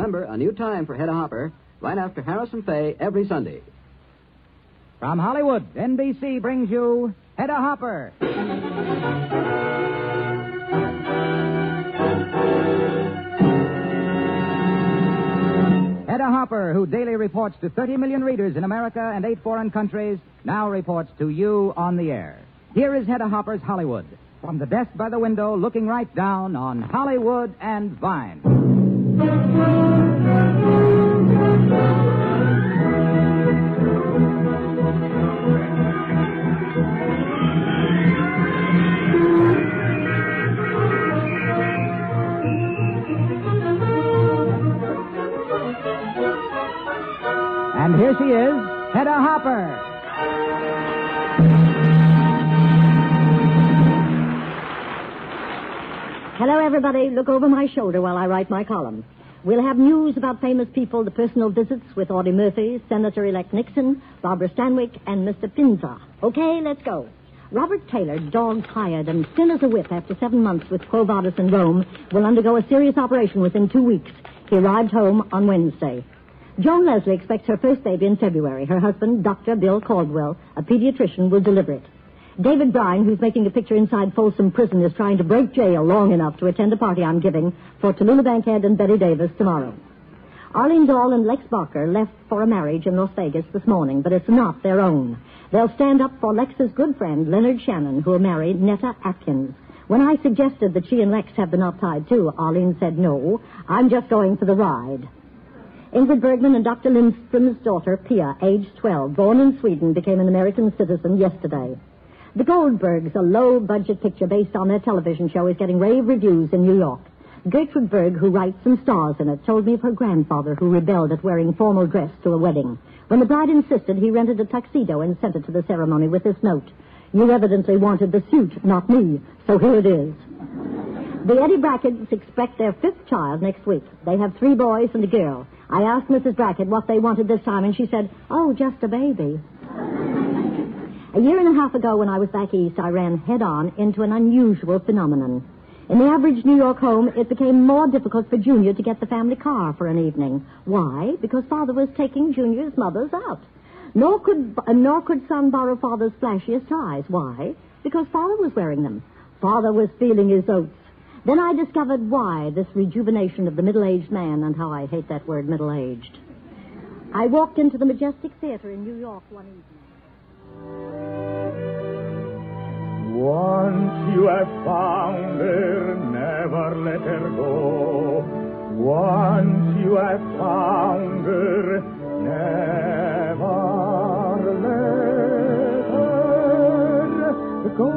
Remember, a new time for Hedda Hopper, right after Harris and Faye every Sunday. From Hollywood, NBC brings you Hedda Hopper. Hedda Hopper, who daily reports to 30 million readers in America and eight foreign countries, now reports to you on the air. Here is Hedda Hopper's Hollywood, from the desk by the window, looking right down on Hollywood and Vine. And here she is, Hedda Hopper. Hello, everybody. Look over my shoulder while I write my column. We'll have news about famous people, the personal visits with Audie Murphy, Senator-elect Nixon, Barbara Stanwyck, and Mr. Pinza. Okay, let's go. Robert Taylor, dog-tired and thin as a whip after seven months with Quo Vadis in Rome, will undergo a serious operation within two weeks. He arrived home on Wednesday. Joan Leslie expects her first baby in February. Her husband, Dr. Bill Caldwell, a pediatrician, will deliver it. David Brian, who's making a picture inside Folsom Prison, is trying to break jail long enough to attend a party I'm giving for Tallulah Bankhead and Bette Davis tomorrow. Arlene Dahl and Lex Barker left for a marriage in Las Vegas this morning, but it's not their own. They'll stand up for Lex's good friend, Leonard Shannon, who will marry Netta Atkins. When I suggested that she and Lex have the knot tied too, Arlene said no. I'm just going for the ride. Ingrid Bergman and Dr. Lindstrom's daughter, Pia, aged 12, born in Sweden, became an American citizen yesterday. The Goldbergs, a low-budget picture based on their television show, is getting rave reviews in New York. Gertrude Berg, who writes and stars in it, told me of her grandfather who rebelled at wearing formal dress to a wedding. When the bride insisted, he rented a tuxedo and sent it to the ceremony with this note. You evidently wanted the suit, not me, so here it is. The Eddie Brackens expect their fifth child next week. They have three boys and a girl. I asked Mrs. Bracken what they wanted this time, and she said, oh, just a baby. A year and a half ago, when I was back east, I ran head on into an unusual phenomenon. In the average New York home, it became more difficult for Junior to get the family car for an evening. Why? Because Father was taking Junior's mother's out. Nor could, uh, nor could son borrow Father's flashiest ties. Why? Because Father was wearing them. Father was feeling his oats. Then I discovered why this rejuvenation of the middle-aged man and how I hate that word middle-aged. I walked into the Majestic Theater in New York one evening. Once you have found her, never let her go. Once you have found her, never let her go.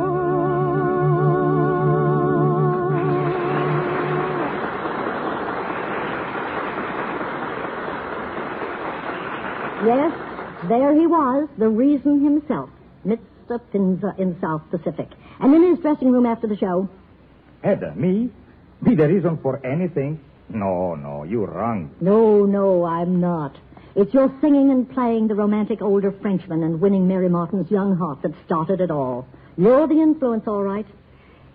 Yes, there he was, the reason himself, Mr. Pinza in South Pacific. And in his dressing room after the show, Hedda, me? Be the reason for anything? No, no, you're wrong. no, no, I'm not. It's your singing and playing the romantic older Frenchman and winning Mary Martin's young heart that started it all. You're the influence, all right.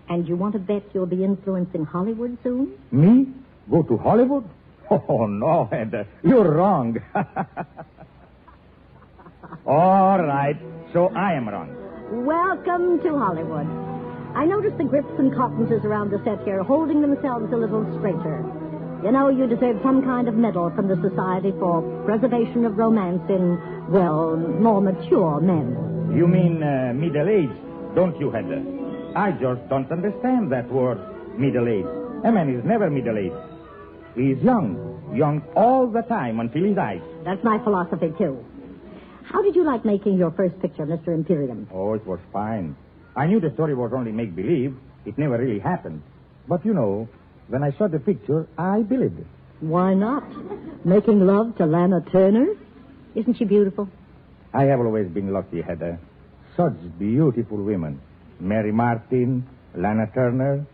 And you want to bet you'll be influencing Hollywood soon? Me? Go to Hollywood? Oh, no, Hedda, you're wrong. All right, so I am wrong. Welcome to Hollywood. I notice the grips and cottons around the set here holding themselves a little straighter. You know, you deserve some kind of medal from the Society for Preservation of Romance in, well, more mature men. You mean uh, middle age, don't you, Hedda? I just don't understand that word, middle age. A man is never middle aged. He is young, young all the time until he dies. That's my philosophy, too. How did you like making your first picture, Mr. Imperium? Oh, it was fine. I knew the story was only make believe. It never really happened. But you know, when I saw the picture, I believed it. Why not? Making love to Lana Turner? Isn't she beautiful? I have always been lucky, Hedda. Such beautiful women. Mary Martin, Lana Turner,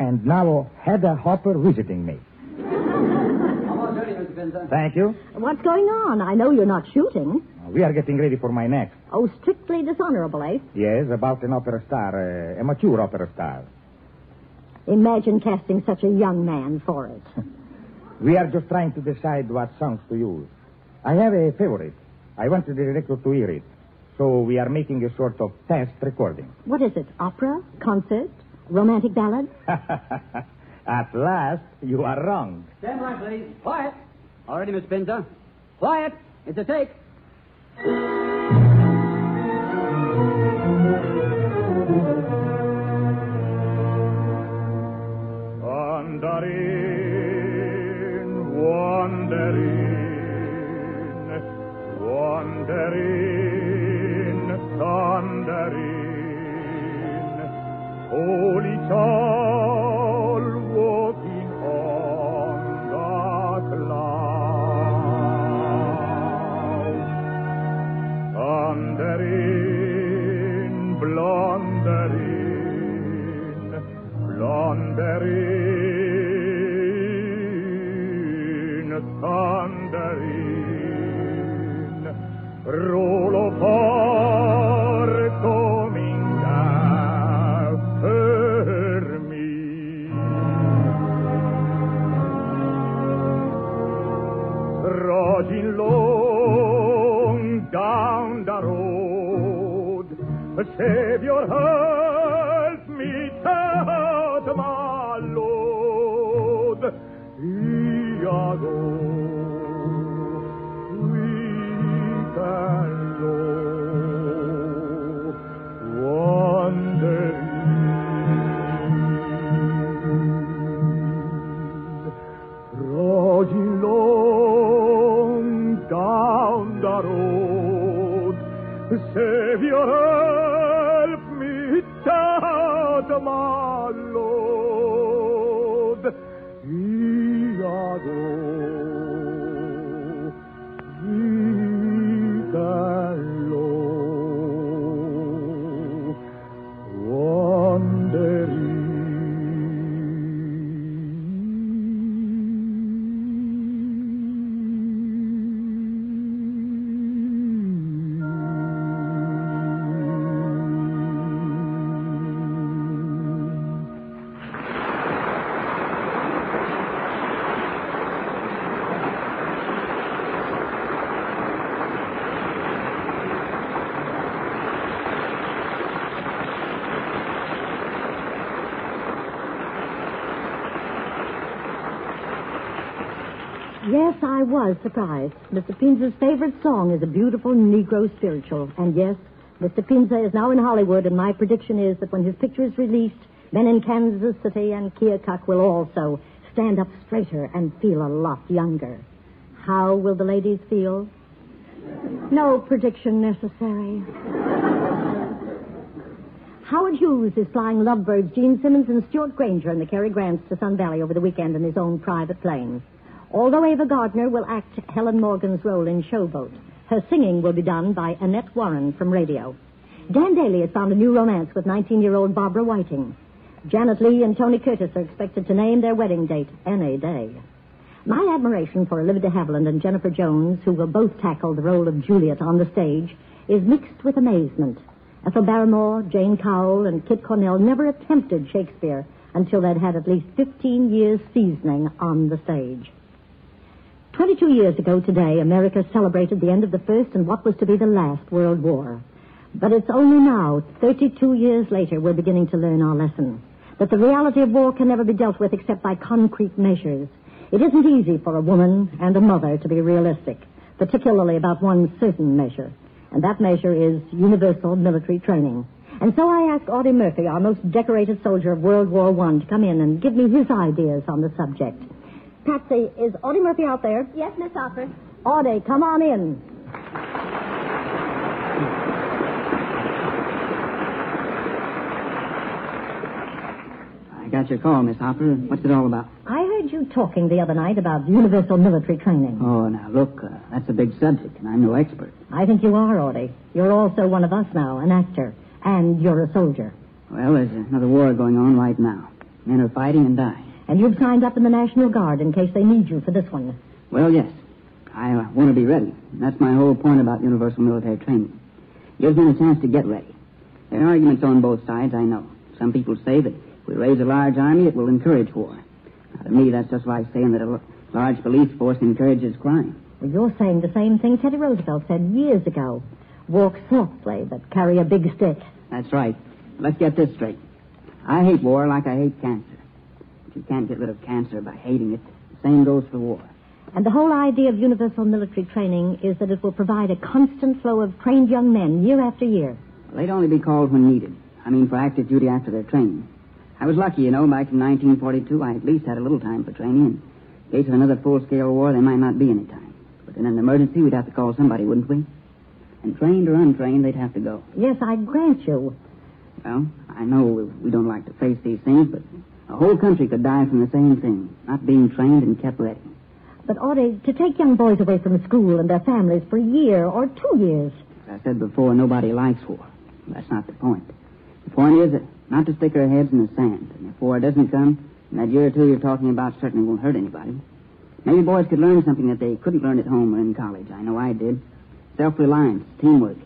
and now Hedda Hopper visiting me. Almost ready, Mr. Pinza. Thank you. What's going on? I know you're not shooting. We are getting ready for my next. Oh, strictly dishonorable, eh? Yes, about an opera star, uh, a mature opera star. Imagine casting such a young man for it. We are just trying to decide what songs to use. I have a favorite. I want the director to hear it. So we are making a sort of test recording. What is it? Opera? Concert? Romantic ballad? At last, you are wrong. Stand by, please. Quiet. All ready, Miss Pinza. Quiet. It's a take. Wandering, wandering, wandering, thundering, holy child was surprised. Mr. Pinza's favorite song is a beautiful Negro spiritual. And yes, Mr. Pinza is now in Hollywood, and my prediction is that when his picture is released, men in Kansas City and Keokuk will also stand up straighter and feel a lot younger. How will the ladies feel? No prediction necessary. Howard Hughes is flying lovebirds Jean Simmons and Stewart Granger and the Cary Grants to Sun Valley over the weekend in his own private plane. Although Ava Gardner will act Helen Morgan's role in Showboat, her singing will be done by Annette Warren from radio. Dan Dailey has found a new romance with 19-year-old Barbara Whiting. Janet Leigh and Tony Curtis are expected to name their wedding date any day. My admiration for Olivia de Havilland and Jennifer Jones, who will both tackle the role of Juliet on the stage, is mixed with amazement. Ethel Barrymore, Jane Cowl, and Kit Cornell never attempted Shakespeare until they'd had at least 15 years seasoning on the stage. 22 years ago today, America celebrated the end of the First and what was to be the last World War. But it's only now, 32 years later, we're beginning to learn our lesson. That the reality of war can never be dealt with except by concrete measures. It isn't easy for a woman and a mother to be realistic, particularly about one certain measure. And that measure is universal military training. And so I asked Audie Murphy, our most decorated soldier of World War I, to come in and give me his ideas on the subject. Patsy, is Audie Murphy out there? Yes, Miss Hopper. Audie, come on in. I got your call, Miss Hopper. What's it all about? I heard you talking the other night about universal military training. Oh, now, look, uh, that's a big subject, and I'm no expert. I think you are, Audie. You're also one of us now, an actor. And you're a soldier. Well, there's another war going on right now. Men are fighting and dying. And you've signed up in the National Guard in case they need you for this one. Well, yes. I uh, want to be ready. That's my whole point about universal military training. Gives me a chance to get ready. There are arguments on both sides, I know. Some people say that if we raise a large army, it will encourage war. Now, to me, that's just like saying that a Large police force encourages crime. Well, you're saying the same thing Teddy Roosevelt said years ago. Walk softly, but carry a big stick. That's right. Let's get this straight. I hate war like I hate cancer. You can't get rid of cancer by hating it. The same goes for war. And the whole idea of universal military training is that it will provide a constant flow of trained young men year after year. They'd only be called when needed. I mean, for active duty after their training. I was lucky, you know. Back in 1942, I at least had a little time for training. In case of another full-scale war, there might not be any time. But in an emergency, we'd have to call somebody, wouldn't we? And trained or untrained, they'd have to go. Yes, I grant you. Well, I know we don't like to face these things, but a whole country could die from the same thing, not being trained and kept ready. But, Audie, to take young boys away from school and their families for a year or two years. As I said before, nobody likes war. That's not the point. The point is that not to stick our heads in the sand. And if war doesn't come, in that year or two you're talking about certainly won't hurt anybody. Maybe boys could learn something that they couldn't learn at home or in college. I know I did. Self-reliance, teamwork.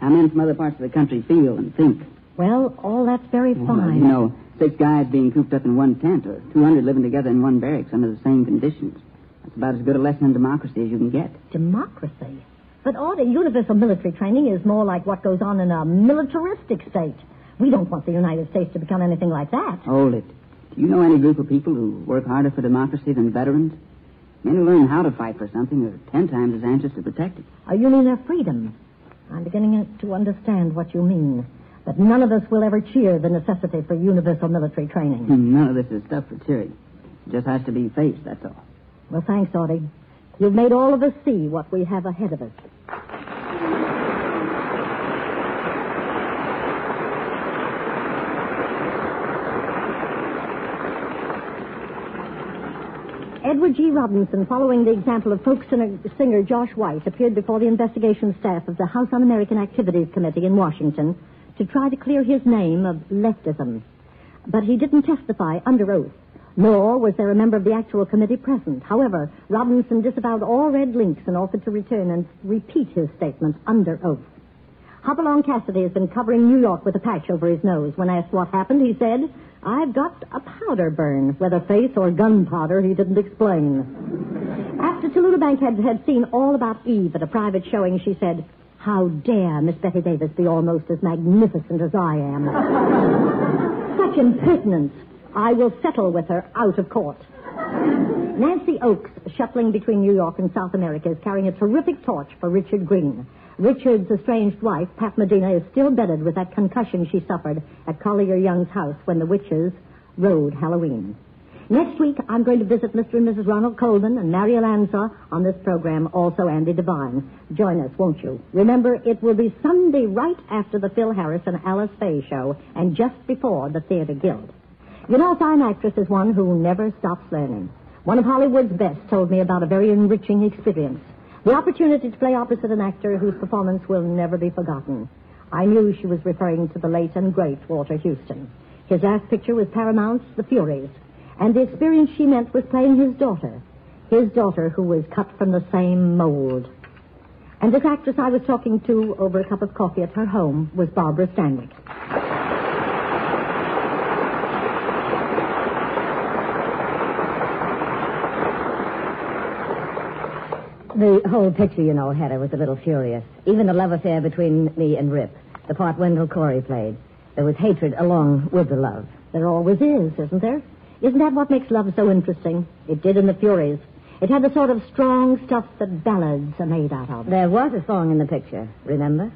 How men from other parts of the country feel and think. Well, all that's very Well, fine. you know, six guys being cooped up in one tent or 200 living together in one barracks under the same conditions. That's about as good a lesson in democracy as you can get. Democracy. But, Audie, universal military training is more like what goes on in a militaristic state. We don't want the United States to become anything like that. Hold it. Do you know any group of people who work harder for democracy than veterans? Men who learn how to fight for something are ten times as anxious to protect it. Oh, you mean their freedom? I'm beginning to understand what you mean. But none of us will ever cheer the necessity for universal military training. Hmm, none of this is stuff for cheering. It just has to be faced, that's all. Well, thanks, Audie. You've made all of us see what we have ahead of us. Edward G. Robinson, following the example of folk singer, singer Josh White, appeared before the investigation staff of the House Un-American Activities Committee in Washington to try to clear his name of leftism. But he didn't testify under oath, nor was there a member of the actual committee present. However, Robinson disavowed all red links and offered to return and repeat his statement under oath. Hopalong Cassidy has been covering New York with a patch over his nose. When asked what happened, he said, I've got a powder burn. Whether face or gunpowder, he didn't explain. After Tallulah Bankhead had seen all about Eve at a private showing, she said, How dare Miss Bette Davis be almost as magnificent as I am? Such impertinence. I will settle with her out of court. Nancy Oakes, shuttling between New York and South America, is carrying a terrific torch for Richard Greene. Richard's estranged wife, Pat Medina, is still bedded with that concussion she suffered at Collier Young's house when the witches rode Halloween. Next week, I'm going to visit Mr. and Mrs. Ronald Colman and Mario Lanza on this program, also Andy Devine. Join us, won't you? Remember, it will be Sunday right after the Phil Harris and Alice Faye show and just before the Theater Guild. You know, a fine actress is one who never stops learning. One of Hollywood's best told me about a very enriching experience. The opportunity to play opposite an actor whose performance will never be forgotten. I knew she was referring to the late and great Walter Huston. His last picture was Paramount's The Furies, and the experience she meant was playing his daughter, his daughter who was cut from the same mold. And this actress I was talking to over a cup of coffee at her home was Barbara Stanwyck. The whole picture, you know, Hedda, was a little furious. Even the love affair between me and Rip, the part Wendell Corey played. There was hatred along with the love. There always is, isn't there? Isn't that what makes love so interesting? It did in the Furies. It had the sort of strong stuff that ballads are made out of. There was a song in the picture, remember?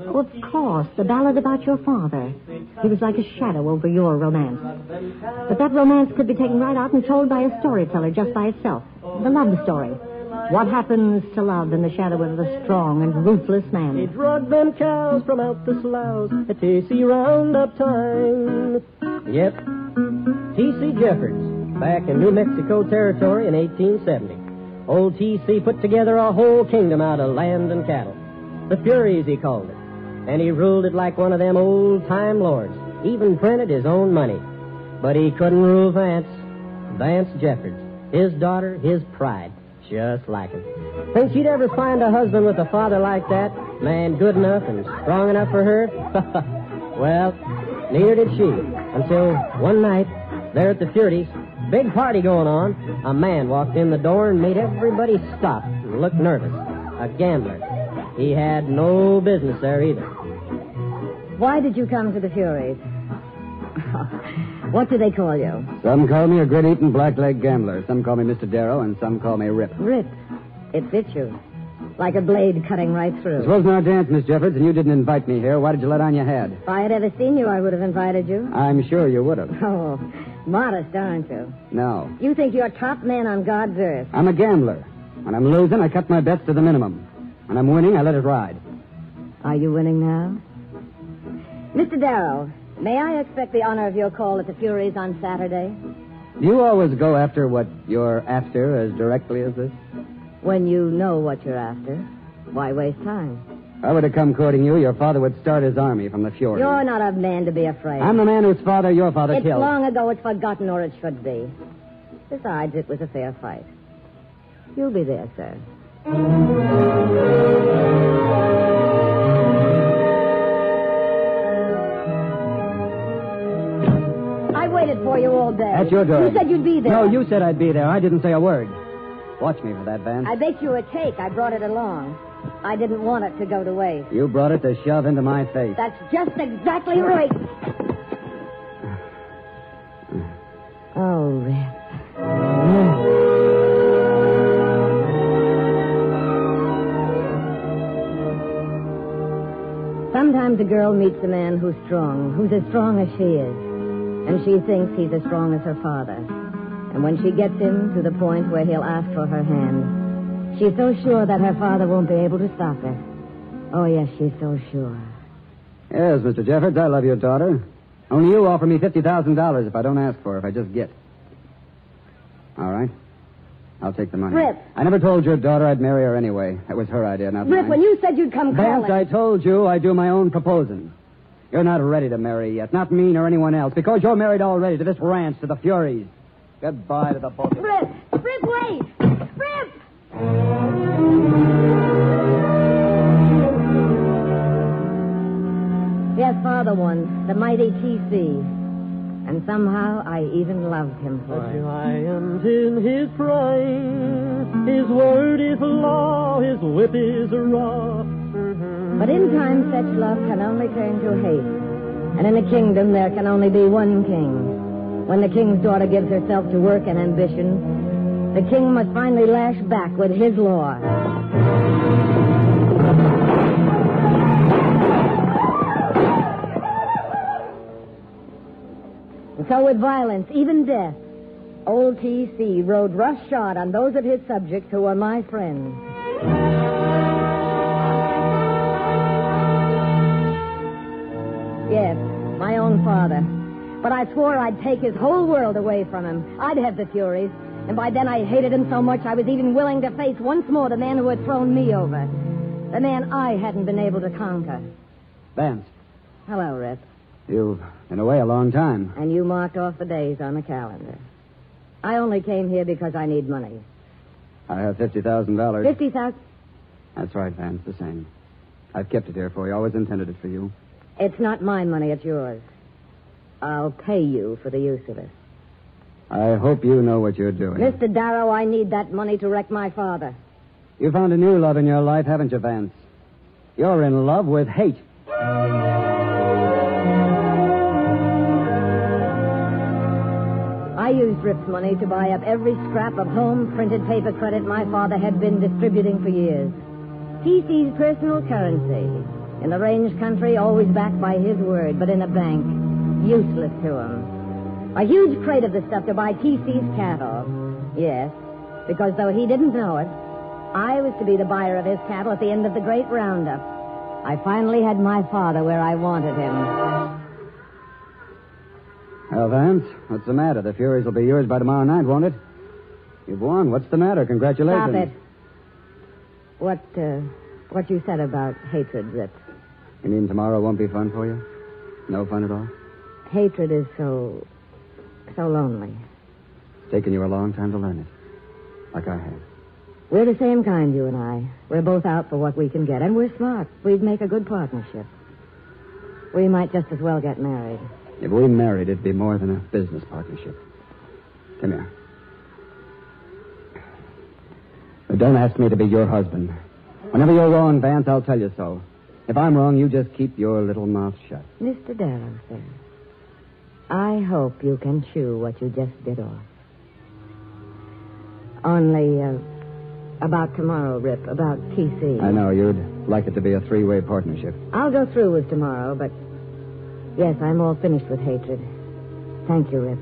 Oh, of course, the ballad about your father. He was like a shadow over your romance. But that romance could be taken right out and told by a storyteller just by itself. The love story. What happens to love in the shadow of a strong and ruthless man? He man? drugged them cows from out the sloughs at T.C. Roundup time. Yep, T.C. Jeffords, back in New Mexico Territory in 1870. Old T.C. put together a whole kingdom out of land and cattle. The Furies, he called it. And he ruled it like one of them old-time lords. Even printed his own money. But he couldn't rule Vance. Vance Jeffords. His daughter, his pride. Just like him. Think she'd ever find a husband with a father like that? Man good enough and strong enough for her? well, neither did she. Until one night, there at the Furies, Big party going on. A man walked in the door and made everybody stop and look nervous. A gambler. He had no business there either. Why did you come to the Furies? what do they call you? Some call me a grit-eating blackleg gambler. Some call me Mr. Darrow, and some call me Rip. Rip. It fits you. Like a blade cutting right through. This wasn't our dance, Miss Jeffords, and you didn't invite me here. Why did you let on your head? If I had ever seen you, I would have invited you. I'm sure you would have. Oh, modest, aren't you? No. You think you're top man on God's earth. I'm a gambler. When I'm losing, I cut my bets to the minimum. When I'm winning, I let it ride. Are you winning now? Mr. Darrow, may I expect the honor of your call at the Furies on Saturday? Do you always go after what you're after as directly as this? When you know what you're after, why waste time? If I were to come courting you, your father would start his army from the fjord. You're not a man to be afraid. I'm the man whose father your father it's killed. long ago it's forgotten, or it should be. Besides, it was a fair fight. You'll be there, sir. I waited for you all day. At your door. You said you'd be there. No, you said I'd be there. I didn't say a word. Watch me for that, Vance. I baked you a cake. I brought it along. I didn't want it to go to waste. You brought it to shove into my face. That's just exactly right. Oh, Rip. Sometimes a girl meets a man who's strong, who's as strong as she is, and she thinks he's as strong as her father. And when she gets him to the point where he'll ask for her hand, she's so sure that her father won't be able to stop her. Oh, yes, she's so sure. Yes, Mr. Jeffords, I love your daughter. Only you offer me $50,000 if I don't ask for her, if I just get. All right. I'll take the money. Rip. I never told your daughter I'd marry her anyway. That was her idea, not Rip, mine. when you said you'd come calling. I told you I do my own proposing. You're not ready to marry yet. Not me nor anyone else. Because you're married already to this ranch, to the Furies. Goodbye to the both of you. Rip! Rip, wait! Rip! Yes, Father won, the mighty T.C. And somehow I even loved him for it. A it. giant in his prime. His word is law, his whip is raw. But in time, such love can only turn to hate. And in a kingdom, there can only be one king. When the king's daughter gives herself to work and ambition, the king must finally lash back with his law. And so with violence, even death, old T.C. rode roughshod on those of his subjects who were my friends. Yes, my own father. But I swore I'd take his whole world away from him. I'd have the Furies. And by then I hated him so much I was even willing to face once more the man who had thrown me over. The man I hadn't been able to conquer. Vance, Hello, Rip. you've been away a long time. And you marked off the days on the calendar. I only came here because I need money. I have $50,000. Fifty thousand. That's right, Vance, the same. I've kept it here for you. Always intended it for you. It's not my money, it's yours. I'll pay you for the use of it. I hope you know what you're doing. Mr. Darrow, I need that money to wreck my father. You found a new love in your life, haven't you, Vance? You're in love with hate. I used Rip's money to buy up every scrap of home printed paper credit my father had been distributing for years. TC's personal currency. In the range country, always backed by his word, but in a bank, useless to him. A huge crate of the stuff to buy TC's cattle. Yes, because though he didn't know it, I was to be the buyer of his cattle at the end of the great roundup. I finally had my father where I wanted him. Well, Vance, what's the matter? The Furies will be yours by tomorrow night, won't it? You've won. What's the matter? Congratulations. Stop it. What, uh, what you said about hatred, Rip. You mean tomorrow won't be fun for you? No fun at all? Hatred is so, so lonely. It's taken you a long time to learn it. Like I have. We're the same kind, you and I. We're both out for what we can get, and we're smart. We'd make a good partnership. We might just as well get married. If we married, it'd be more than a business partnership. Come here. But don't ask me to be your husband. Whenever you're wrong, Vance, I'll tell you so. If I'm wrong, you just keep your little mouth shut. Mr. Darrow, sir. I hope you can chew what you just bit off. Only, uh, about tomorrow, Rip, about TC. I know you'd like it to be a three-way partnership. I'll go through with tomorrow, but yes, I'm all finished with hatred. Thank you, Rip.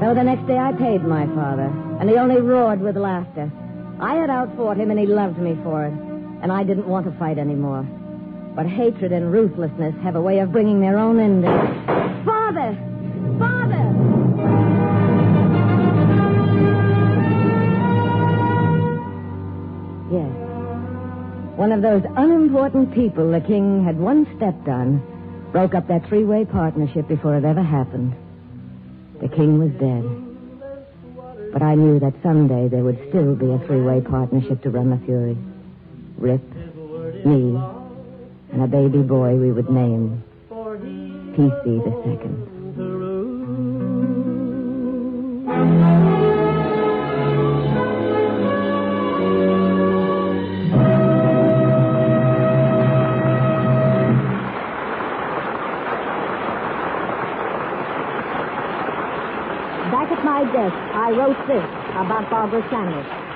So the next day I paid my father, and he only roared with laughter. I had outfought him, and he loved me for it, and I didn't want to fight anymore. But hatred and ruthlessness have a way of bringing their own ending. Father! Father! Yes. One of those unimportant people the king had once stepped on broke up that three way partnership before it ever happened. The king was dead. But I knew that someday there would still be a three way partnership to run the Fury. Rip, me, and a baby boy we would name T.C. the Second. Back at my desk, I wrote this about Barbara Stanwyck.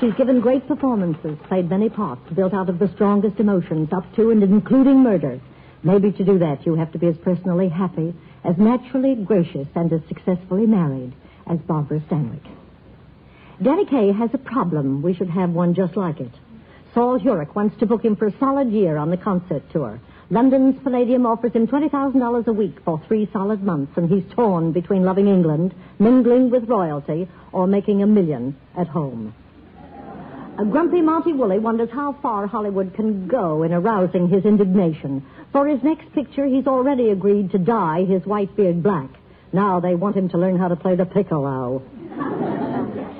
She's given great performances, played many parts, built out of the strongest emotions, up to and including murder. Maybe to do that, you have to be as personally happy, as naturally gracious, and as successfully married as Barbara Stanwyck. Danny Kaye has a problem. We should have one just like it. Sol Hurok wants to book him for a solid year on the concert tour. London's Palladium offers him $20,000 a week for three solid months, and he's torn between loving England, mingling with royalty, or making a million at home. A grumpy Monty Woolley wonders how far Hollywood can go in arousing his indignation. For his next picture, he's already agreed to dye his white beard black. Now they want him to learn how to play the piccolo.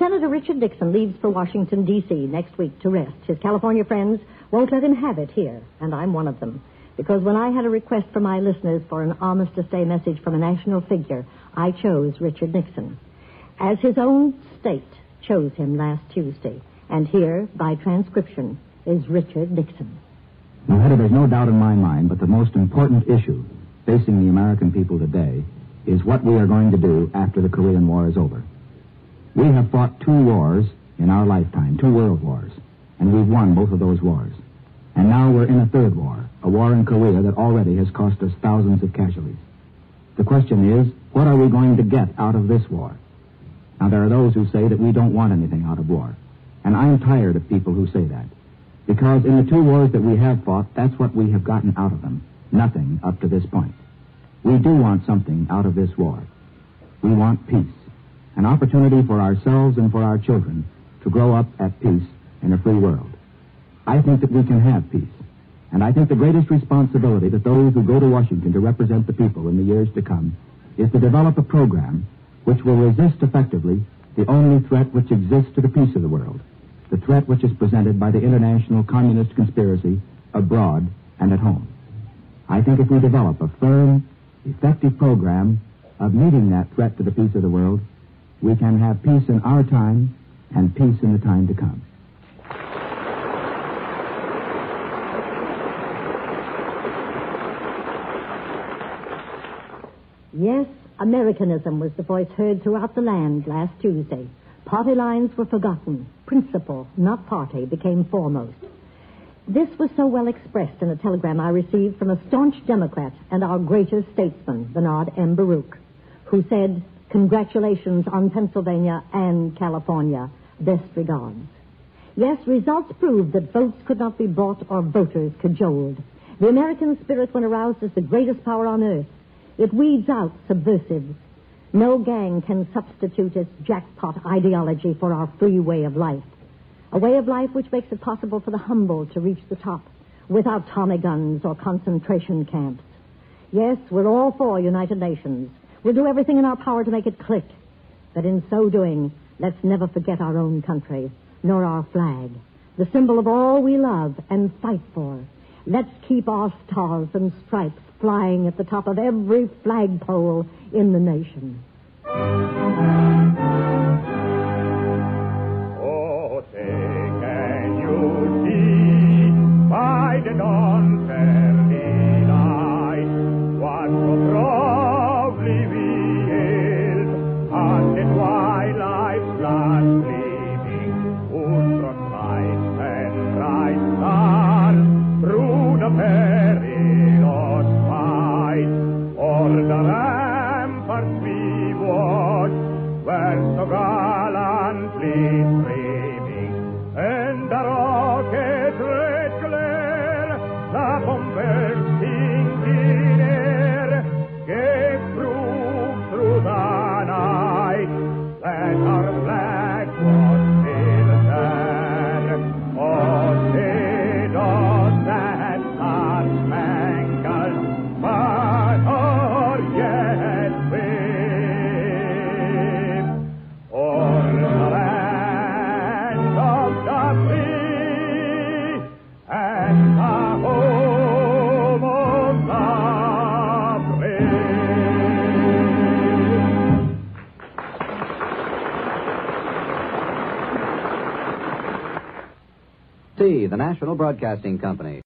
Senator Richard Nixon leaves for Washington, D.C. next week to rest. His California friends won't let him have it here, and I'm one of them. Because when I had a request from my listeners for an Armistice Day message from a national figure, I chose Richard Nixon. As his own state chose him last Tuesday. And here, by transcription, is Richard Nixon. Now, there's no doubt in my mind, but the most important issue facing the American people today is what we are going to do after the Korean War is over. We have fought two wars in our lifetime, two world wars, and we've won both of those wars. And now we're in a third war, a war in Korea that already has cost us thousands of casualties. The question is, what are we going to get out of this war? Now, there are those who say that we don't want anything out of war. And I'm tired of people who say that. Because in the two wars that we have fought, that's what we have gotten out of them. Nothing up to this point. We do want something out of this war. We want peace. An opportunity for ourselves and for our children to grow up at peace in a free world. I think that we can have peace. And I think the greatest responsibility that those who go to Washington to represent the people in the years to come is to develop a program which will resist effectively the only threat which exists to the peace of the world, the threat which is presented by the international communist conspiracy abroad and at home. I think if we develop a firm, effective program of meeting that threat to the peace of the world, we can have peace in our time and peace in the time to come. Yes, Americanism was the voice heard throughout the land last Tuesday. Party lines were forgotten. Principle, not party, became foremost. This was so well expressed in a telegram I received from a staunch Democrat and our greatest statesman, Bernard M. Baruch, who said, Congratulations on Pennsylvania and California. Best regards. Yes, results proved that votes could not be bought or voters cajoled. The American spirit, when aroused, is the greatest power on earth. It weeds out subversives. No gang can substitute its jackpot ideology for our free way of life. A way of life which makes it possible for the humble to reach the top without Tommy guns or concentration camps. Yes, we're all for United Nations. We'll do everything in our power to make it click. But in so doing, let's never forget our own country, nor our flag, the symbol of all we love and fight for. Let's keep our stars and stripes flying at the top of every flagpole in the nation. Oh, say, can you see by the dawn? Broadcasting Company.